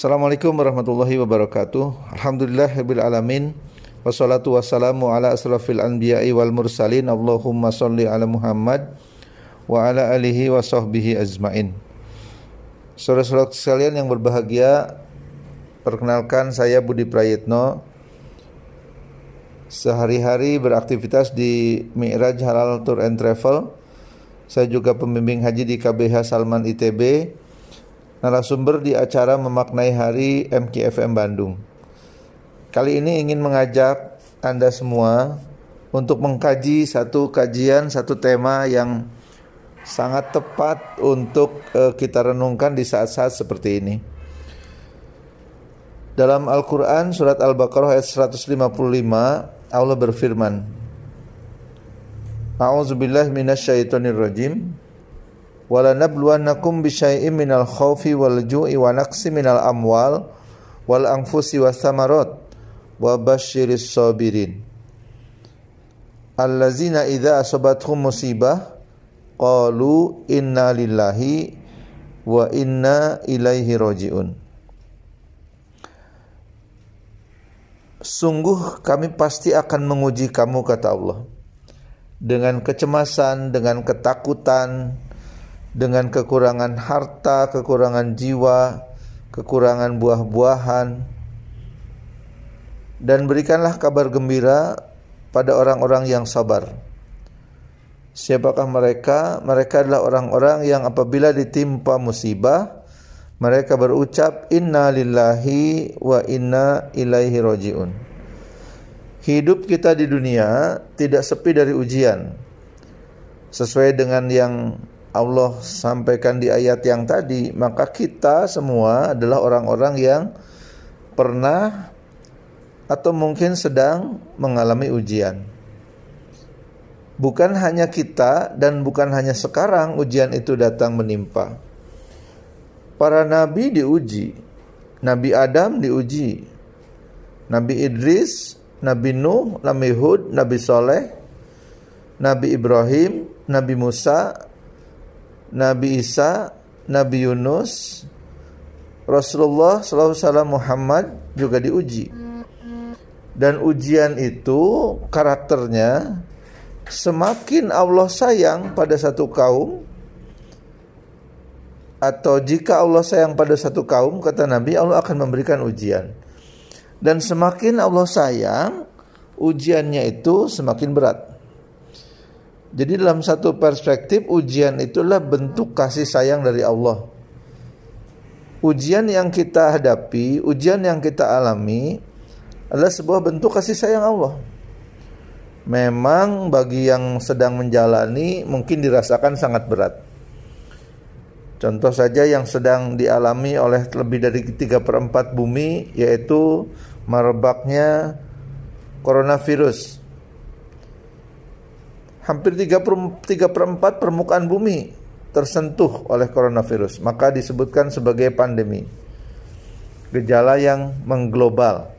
Assalamualaikum warahmatullahi wabarakatuh. Alhamdulillahirabbil alamin. Wassalatu wassalamu ala asrafil anbiya'i wal mursalin. Allahumma salli ala Muhammad wa ala alihi wa sahbihi azmain. Saudara-saudara sekalian yang berbahagia, perkenalkan saya Budi Prayitno. Sehari-hari beraktivitas di Mi'raj Halal Tour and Travel. Saya juga pembimbing haji di KBH Salman ITB narasumber di acara Memaknai Hari MKFM Bandung. Kali ini ingin mengajak Anda semua untuk mengkaji satu kajian, satu tema yang sangat tepat untuk uh, kita renungkan di saat-saat seperti ini. Dalam Al-Quran surat Al-Baqarah ayat 155 Allah berfirman A'udzubillah minasyaitonirrajim wala nabluwannakum bisyai'im minal khawfi wal ju'i wa naqsi minal amwal wal anfusi was wa basyiris sabirin. Allazina idza asabathum musibah qalu inna lillahi wa inna ilaihi rajiun Sungguh kami pasti akan menguji kamu kata Allah dengan kecemasan, dengan ketakutan, dengan kekurangan harta, kekurangan jiwa, kekurangan buah-buahan, dan berikanlah kabar gembira pada orang-orang yang sabar. Siapakah mereka? Mereka adalah orang-orang yang apabila ditimpa musibah, mereka berucap inna lillahi wa inna ilaihi rojiun. Hidup kita di dunia tidak sepi dari ujian. Sesuai dengan yang Allah sampaikan di ayat yang tadi, maka kita semua adalah orang-orang yang pernah atau mungkin sedang mengalami ujian. Bukan hanya kita dan bukan hanya sekarang ujian itu datang menimpa. Para nabi diuji. Nabi Adam diuji. Nabi Idris, Nabi Nuh, Nabi Hud, Nabi Soleh, Nabi Ibrahim, Nabi Musa, Nabi Isa, Nabi Yunus, Rasulullah SAW Muhammad juga diuji. Dan ujian itu karakternya semakin Allah sayang pada satu kaum atau jika Allah sayang pada satu kaum kata Nabi Allah akan memberikan ujian. Dan semakin Allah sayang ujiannya itu semakin berat. Jadi dalam satu perspektif ujian itulah bentuk kasih sayang dari Allah. Ujian yang kita hadapi, ujian yang kita alami adalah sebuah bentuk kasih sayang Allah. Memang bagi yang sedang menjalani mungkin dirasakan sangat berat. Contoh saja yang sedang dialami oleh lebih dari 3 per 4 bumi yaitu merebaknya coronavirus hampir 3 per, 3 per 4 permukaan bumi tersentuh oleh coronavirus. Maka disebutkan sebagai pandemi. Gejala yang mengglobal.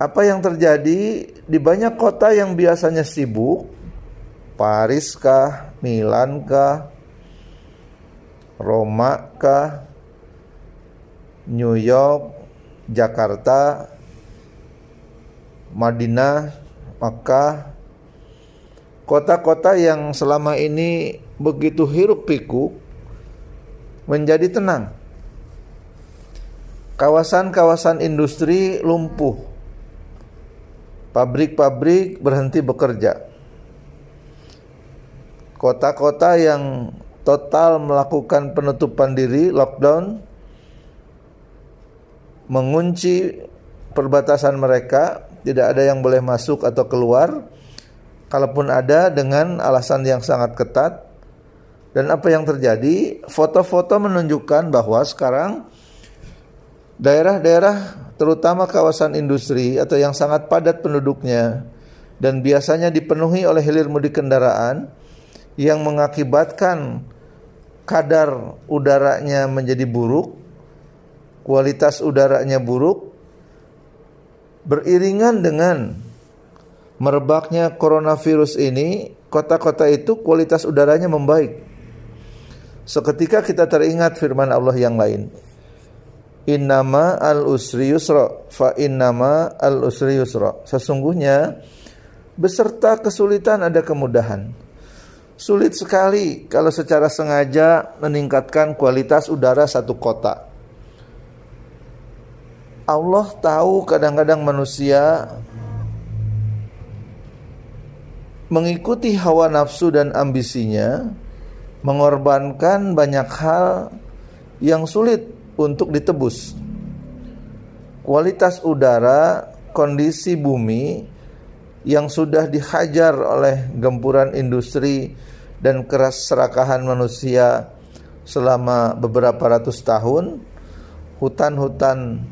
Apa yang terjadi di banyak kota yang biasanya sibuk, Paris kah, Milan kah, Roma kah, New York, Jakarta, Madinah, Makkah, kota-kota yang selama ini begitu hiruk pikuk menjadi tenang. Kawasan-kawasan industri lumpuh. Pabrik-pabrik berhenti bekerja. Kota-kota yang total melakukan penutupan diri, lockdown, mengunci perbatasan mereka, tidak ada yang boleh masuk atau keluar kalaupun ada dengan alasan yang sangat ketat. Dan apa yang terjadi? Foto-foto menunjukkan bahwa sekarang daerah-daerah terutama kawasan industri atau yang sangat padat penduduknya dan biasanya dipenuhi oleh hilir mudik kendaraan yang mengakibatkan kadar udaranya menjadi buruk, kualitas udaranya buruk beriringan dengan merebaknya coronavirus ini, kota-kota itu kualitas udaranya membaik. Seketika kita teringat firman Allah yang lain. innama al usri yusra fa innama al usri yusra sesungguhnya beserta kesulitan ada kemudahan sulit sekali kalau secara sengaja meningkatkan kualitas udara satu kota Allah tahu kadang-kadang manusia mengikuti hawa nafsu dan ambisinya mengorbankan banyak hal yang sulit untuk ditebus. Kualitas udara, kondisi bumi yang sudah dihajar oleh gempuran industri dan keras serakahan manusia selama beberapa ratus tahun, hutan-hutan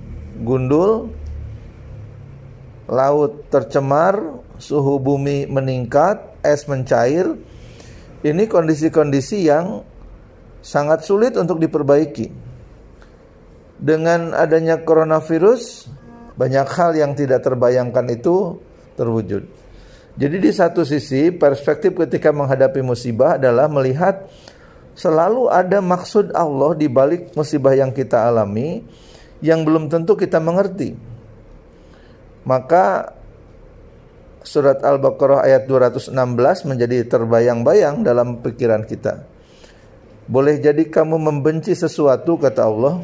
gundul, laut tercemar, suhu bumi meningkat, es mencair. Ini kondisi-kondisi yang sangat sulit untuk diperbaiki dengan adanya coronavirus banyak hal yang tidak terbayangkan itu terwujud. Jadi di satu sisi perspektif ketika menghadapi musibah adalah melihat selalu ada maksud Allah di balik musibah yang kita alami yang belum tentu kita mengerti. Maka surat Al-Baqarah ayat 216 menjadi terbayang-bayang dalam pikiran kita. Boleh jadi kamu membenci sesuatu kata Allah,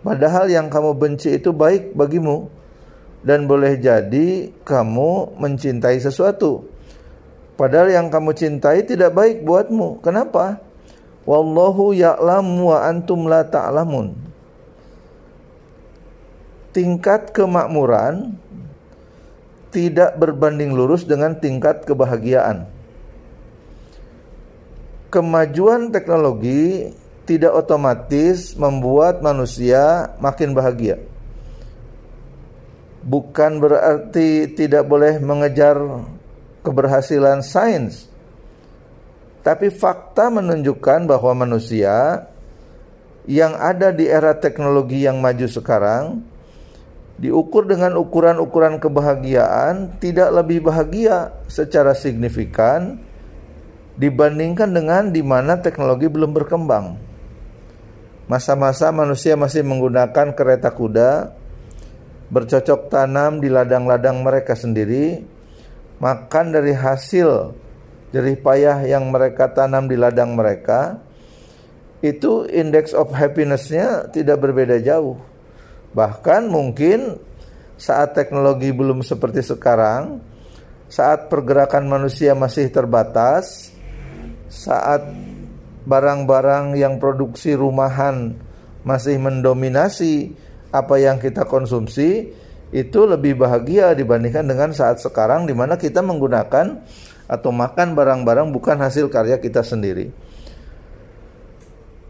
Padahal yang kamu benci itu baik bagimu dan boleh jadi kamu mencintai sesuatu. Padahal yang kamu cintai tidak baik buatmu. Kenapa? Wallahu ya'lamu wa antum la ta'lamun. Tingkat kemakmuran tidak berbanding lurus dengan tingkat kebahagiaan. Kemajuan teknologi tidak otomatis membuat manusia makin bahagia. Bukan berarti tidak boleh mengejar keberhasilan sains. Tapi fakta menunjukkan bahwa manusia yang ada di era teknologi yang maju sekarang diukur dengan ukuran-ukuran kebahagiaan tidak lebih bahagia secara signifikan dibandingkan dengan di mana teknologi belum berkembang. Masa-masa manusia masih menggunakan kereta kuda, bercocok tanam di ladang-ladang mereka sendiri, makan dari hasil jerih payah yang mereka tanam di ladang mereka, itu index of happiness-nya tidak berbeda jauh. Bahkan mungkin saat teknologi belum seperti sekarang, saat pergerakan manusia masih terbatas, saat barang-barang yang produksi rumahan masih mendominasi apa yang kita konsumsi itu lebih bahagia dibandingkan dengan saat sekarang di mana kita menggunakan atau makan barang-barang bukan hasil karya kita sendiri.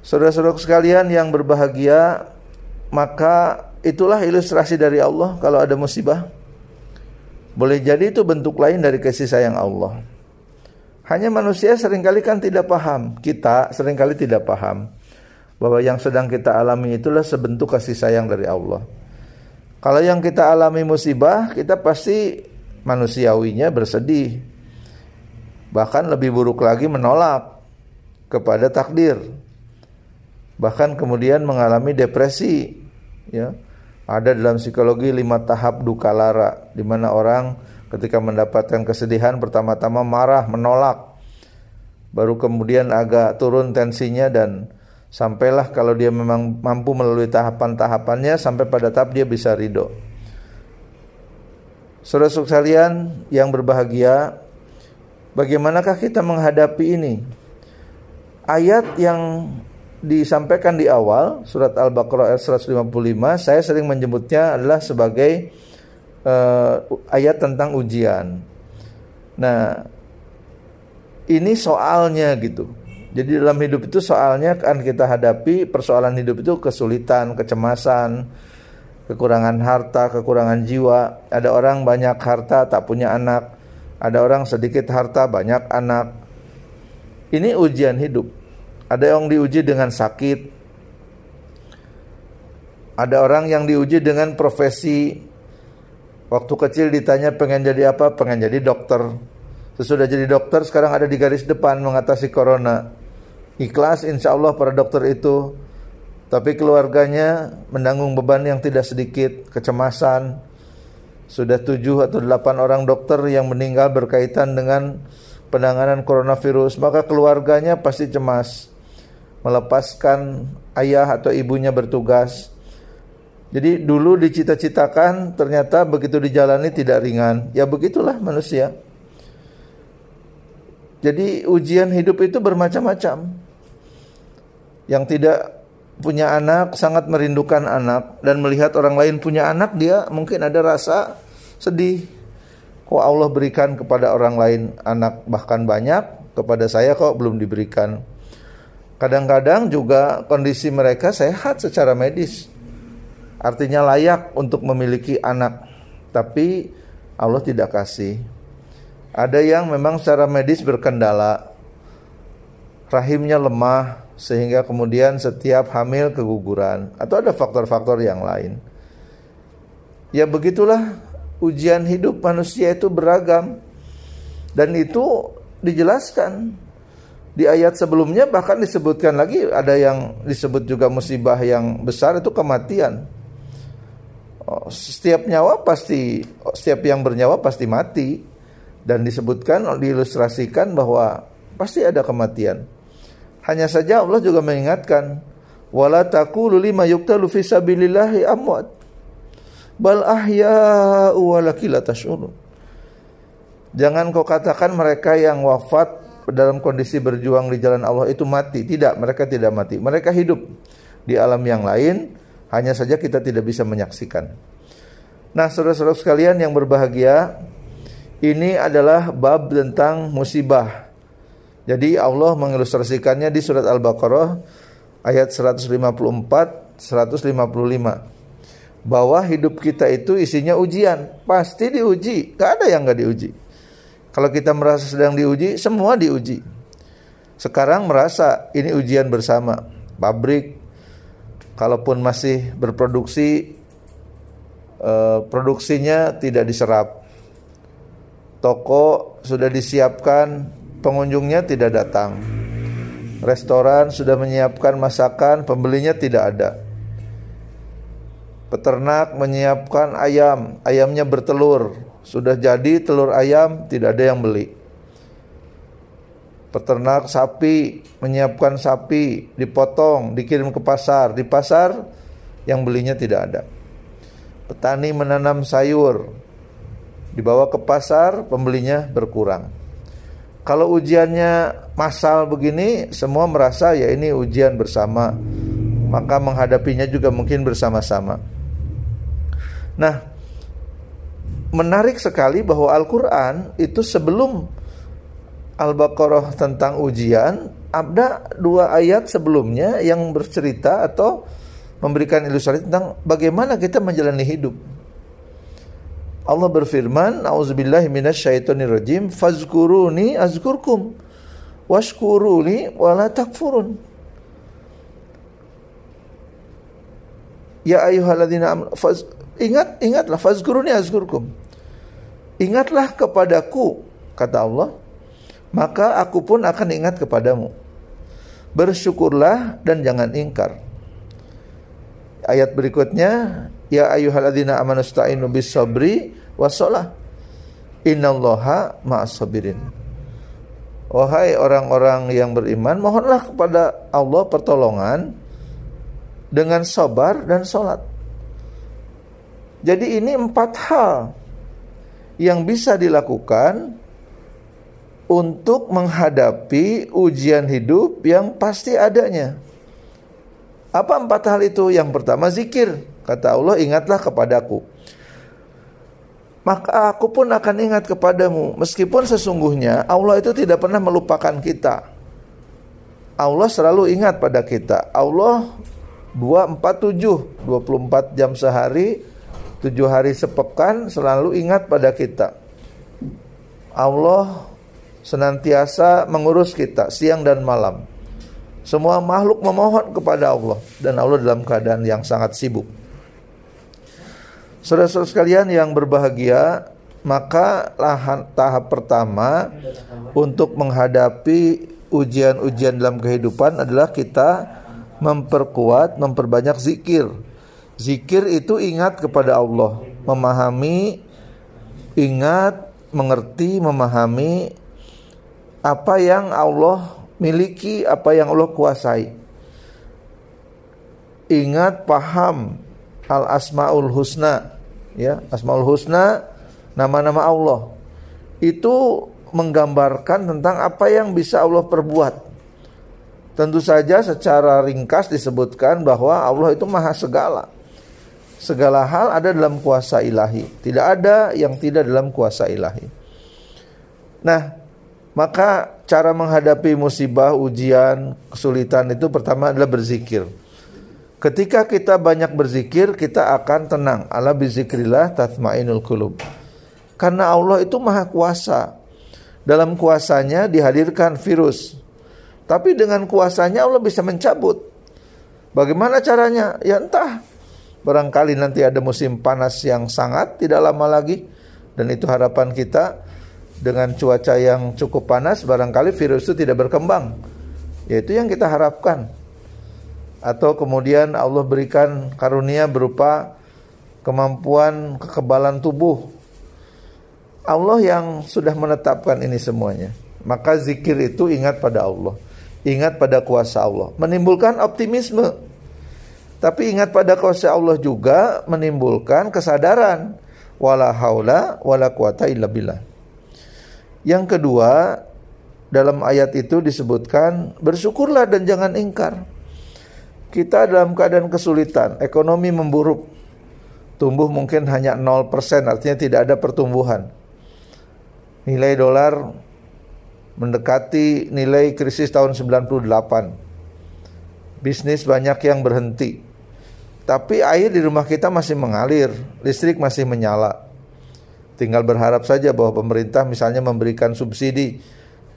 Saudara-saudara sekalian yang berbahagia, maka itulah ilustrasi dari Allah kalau ada musibah. Boleh jadi itu bentuk lain dari kasih sayang Allah. Hanya manusia sering kali kan tidak paham. Kita sering kali tidak paham bahwa yang sedang kita alami itulah sebentuk kasih sayang dari Allah. Kalau yang kita alami musibah, kita pasti manusiawinya bersedih. Bahkan lebih buruk lagi menolak kepada takdir. Bahkan kemudian mengalami depresi, ya. Ada dalam psikologi lima tahap duka lara di mana orang ketika mendapatkan kesedihan pertama-tama marah, menolak. Baru kemudian agak turun tensinya dan sampailah kalau dia memang mampu melalui tahapan-tahapannya sampai pada tahap dia bisa ridho. Saudara sekalian yang berbahagia, bagaimanakah kita menghadapi ini? Ayat yang disampaikan di awal surat Al-Baqarah ayat 155 saya sering menyebutnya adalah sebagai uh, ayat tentang ujian. Nah, ini soalnya gitu. Jadi dalam hidup itu soalnya kan kita hadapi persoalan hidup itu kesulitan, kecemasan, kekurangan harta, kekurangan jiwa. Ada orang banyak harta tak punya anak, ada orang sedikit harta banyak anak. Ini ujian hidup. Ada yang diuji dengan sakit. Ada orang yang diuji dengan profesi Waktu kecil ditanya pengen jadi apa? Pengen jadi dokter. Sesudah jadi dokter sekarang ada di garis depan mengatasi corona. Ikhlas insya Allah para dokter itu Tapi keluarganya menanggung beban yang tidak sedikit, kecemasan. Sudah tujuh atau delapan orang dokter yang meninggal berkaitan dengan penanganan coronavirus, maka keluarganya pasti cemas melepaskan ayah atau ibunya bertugas. Jadi dulu dicita-citakan ternyata begitu dijalani tidak ringan. Ya begitulah manusia. Jadi ujian hidup itu bermacam-macam. Yang tidak punya anak sangat merindukan anak dan melihat orang lain punya anak dia mungkin ada rasa sedih. Kok Allah berikan kepada orang lain anak bahkan banyak, kepada saya kok belum diberikan. Kadang-kadang juga kondisi mereka sehat secara medis. Artinya layak untuk memiliki anak. Tapi Allah tidak kasih. Ada yang memang secara medis berkendala. Rahimnya lemah sehingga kemudian setiap hamil keguguran atau ada faktor-faktor yang lain. Ya begitulah ujian hidup manusia itu beragam dan itu dijelaskan di ayat sebelumnya bahkan disebutkan lagi ada yang disebut juga musibah yang besar itu kematian. Oh, setiap nyawa pasti setiap yang bernyawa pasti mati dan disebutkan diilustrasikan bahwa pasti ada kematian. Hanya saja Allah juga mengingatkan wala taqulu lima yuqtalu amwat bal ahya'u walakin Jangan kau katakan mereka yang wafat dalam kondisi berjuang di jalan Allah itu mati. Tidak, mereka tidak mati. Mereka hidup di alam yang lain, hanya saja kita tidak bisa menyaksikan. Nah, saudara-saudara sekalian yang berbahagia, ini adalah bab tentang musibah. Jadi Allah mengilustrasikannya di surat Al-Baqarah ayat 154 155 bahwa hidup kita itu isinya ujian, pasti diuji, gak ada yang gak diuji. Kalau kita merasa sedang diuji, semua diuji. Sekarang merasa ini ujian bersama. Pabrik, kalaupun masih berproduksi, eh, produksinya tidak diserap. Toko sudah disiapkan, pengunjungnya tidak datang. Restoran sudah menyiapkan masakan, pembelinya tidak ada. Peternak menyiapkan ayam, ayamnya bertelur, sudah jadi telur ayam tidak ada yang beli. Peternak sapi menyiapkan sapi, dipotong, dikirim ke pasar. Di pasar yang belinya tidak ada. Petani menanam sayur, dibawa ke pasar, pembelinya berkurang. Kalau ujiannya masal begini, semua merasa ya ini ujian bersama, maka menghadapinya juga mungkin bersama-sama. Nah, menarik sekali bahwa Al-Quran itu sebelum Al-Baqarah tentang ujian ada dua ayat sebelumnya yang bercerita atau memberikan ilustrasi tentang bagaimana kita menjalani hidup. Allah berfirman, "Auzubillahi minasyaitonirrajim, fazkuruni azkurkum washkuruni wala takfurun." Ya ayyuhalladzina amanu Ingat, ingatlah fazkuruni azkurkum. Ingatlah kepadaku, kata Allah, maka aku pun akan ingat kepadamu. Bersyukurlah dan jangan ingkar. Ayat berikutnya, ya ayyuhalladzina amanu sta'inu bis sabri wassalah. Innallaha ma'as sabirin. Wahai orang-orang yang beriman, mohonlah kepada Allah pertolongan dengan sabar dan salat. Jadi ini empat hal yang bisa dilakukan untuk menghadapi ujian hidup yang pasti adanya. Apa empat hal itu? Yang pertama zikir. Kata Allah, ingatlah kepadaku. Maka aku pun akan ingat kepadamu. Meskipun sesungguhnya Allah itu tidak pernah melupakan kita. Allah selalu ingat pada kita. Allah 247, 24 jam sehari tujuh hari sepekan selalu ingat pada kita. Allah senantiasa mengurus kita siang dan malam. Semua makhluk memohon kepada Allah dan Allah dalam keadaan yang sangat sibuk. Saudara-saudara sekalian yang berbahagia, maka lahan, tahap pertama untuk menghadapi ujian-ujian dalam kehidupan adalah kita memperkuat, memperbanyak zikir. Zikir itu ingat kepada Allah, memahami, ingat, mengerti, memahami apa yang Allah miliki, apa yang Allah kuasai. Ingat, paham al asmaul husna, ya asmaul husna, nama-nama Allah. Itu menggambarkan tentang apa yang bisa Allah perbuat. Tentu saja secara ringkas disebutkan bahwa Allah itu maha segala. Segala hal ada dalam kuasa ilahi. Tidak ada yang tidak dalam kuasa ilahi. Nah, maka cara menghadapi musibah, ujian, kesulitan itu pertama adalah berzikir. Ketika kita banyak berzikir, kita akan tenang. Ala bizikrillah tatmainul qulub. Karena Allah itu maha kuasa. Dalam kuasanya dihadirkan virus. Tapi dengan kuasanya Allah bisa mencabut. Bagaimana caranya? Ya entah. Barangkali nanti ada musim panas yang sangat tidak lama lagi. Dan itu harapan kita dengan cuaca yang cukup panas barangkali virus itu tidak berkembang. Yaitu yang kita harapkan. Atau kemudian Allah berikan karunia berupa kemampuan kekebalan tubuh Allah yang sudah menetapkan ini semuanya. Maka zikir itu ingat pada Allah. Ingat pada kuasa Allah. Menimbulkan optimisme. Tapi ingat pada kuasa Allah juga menimbulkan kesadaran. Wala haula wala quwata illa billah. Yang kedua, dalam ayat itu disebutkan bersyukurlah dan jangan ingkar. Kita dalam keadaan kesulitan, ekonomi memburuk. Tumbuh mungkin hanya 0%, artinya tidak ada pertumbuhan nilai dolar mendekati nilai krisis tahun 98. Bisnis banyak yang berhenti. Tapi air di rumah kita masih mengalir, listrik masih menyala. Tinggal berharap saja bahwa pemerintah misalnya memberikan subsidi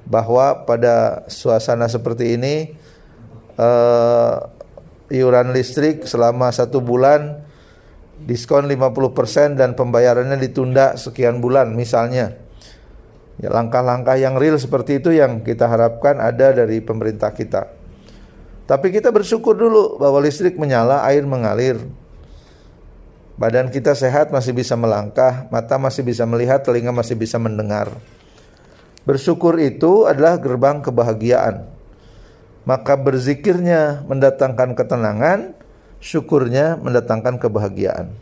bahwa pada suasana seperti ini uh, iuran listrik selama satu bulan diskon 50% dan pembayarannya ditunda sekian bulan misalnya. Ya, langkah-langkah yang real seperti itu yang kita harapkan ada dari pemerintah kita. Tapi kita bersyukur dulu bahwa listrik menyala, air mengalir. Badan kita sehat masih bisa melangkah, mata masih bisa melihat, telinga masih bisa mendengar. Bersyukur itu adalah gerbang kebahagiaan. Maka berzikirnya mendatangkan ketenangan, syukurnya mendatangkan kebahagiaan.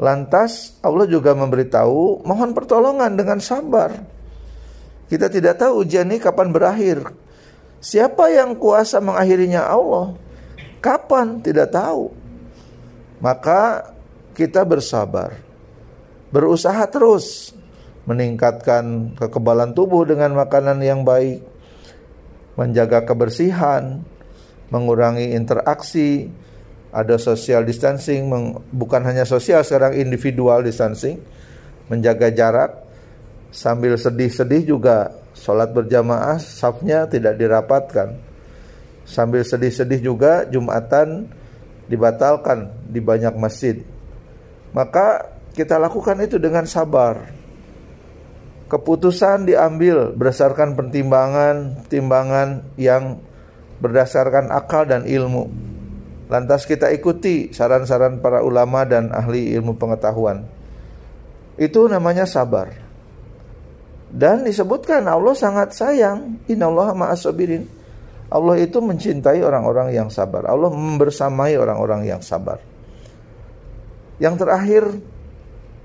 Lantas Allah juga memberitahu mohon pertolongan dengan sabar. Kita tidak tahu ujian ini kapan berakhir. Siapa yang kuasa mengakhirinya Allah? Kapan? Tidak tahu. Maka kita bersabar. Berusaha terus meningkatkan kekebalan tubuh dengan makanan yang baik, menjaga kebersihan, mengurangi interaksi, ada social distancing, bukan hanya sosial sekarang individual distancing, menjaga jarak sambil sedih-sedih juga sholat berjamaah safnya tidak dirapatkan. Sambil sedih-sedih juga Jumatan dibatalkan di banyak masjid. Maka kita lakukan itu dengan sabar. Keputusan diambil berdasarkan pertimbangan, pertimbangan yang berdasarkan akal dan ilmu Lantas kita ikuti saran-saran para ulama dan ahli ilmu pengetahuan. Itu namanya sabar. Dan disebutkan Allah sangat sayang. Innallaha ma'asabirin. Allah itu mencintai orang-orang yang sabar. Allah membersamai orang-orang yang sabar. Yang terakhir,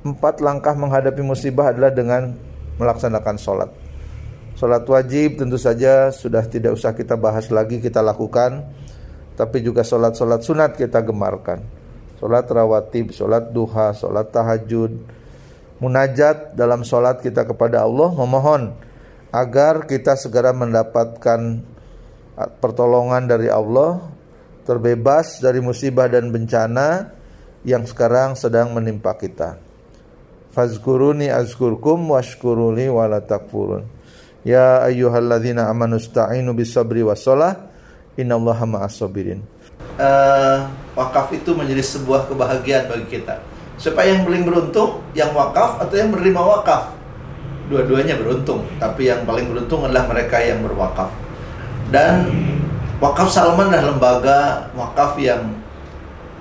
empat langkah menghadapi musibah adalah dengan melaksanakan sholat. Sholat wajib tentu saja sudah tidak usah kita bahas lagi, kita lakukan tapi juga sholat-sholat sunat kita gemarkan. Sholat rawatib, sholat duha, sholat tahajud, munajat dalam sholat kita kepada Allah memohon agar kita segera mendapatkan pertolongan dari Allah, terbebas dari musibah dan bencana yang sekarang sedang menimpa kita. Fazkuruni azkurkum washkuruli walatakfurun. Ya ayyuhalladzina amanu sta'inu bisabri wassalah Innallaha ma'as sabirin. Uh, wakaf itu menjadi sebuah kebahagiaan bagi kita. Siapa yang paling beruntung? Yang wakaf atau yang menerima wakaf? Dua-duanya beruntung, tapi yang paling beruntung adalah mereka yang berwakaf. Dan Wakaf Salman adalah lembaga wakaf yang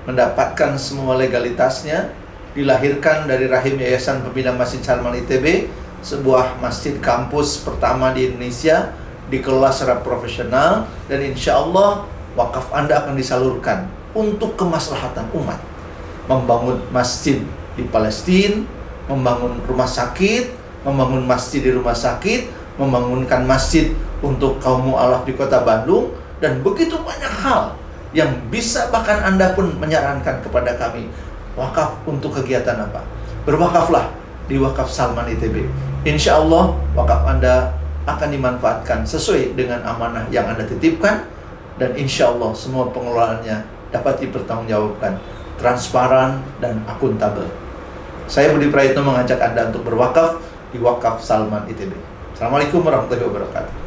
mendapatkan semua legalitasnya dilahirkan dari rahim Yayasan Pembina Masjid Salman ITB sebuah masjid kampus pertama di Indonesia dikelola secara profesional dan insya Allah wakaf Anda akan disalurkan untuk kemaslahatan umat membangun masjid di Palestina membangun rumah sakit membangun masjid di rumah sakit membangunkan masjid untuk kaum mu'alaf di kota Bandung dan begitu banyak hal yang bisa bahkan Anda pun menyarankan kepada kami. Wakaf untuk kegiatan apa? Berwakaflah di wakaf Salman ITB insya Allah wakaf Anda akan dimanfaatkan sesuai dengan amanah yang Anda titipkan dan insya Allah semua pengelolaannya dapat dipertanggungjawabkan transparan dan akuntabel. Saya Budi Prayitno mengajak Anda untuk berwakaf di Wakaf Salman ITB. Assalamualaikum warahmatullahi wabarakatuh.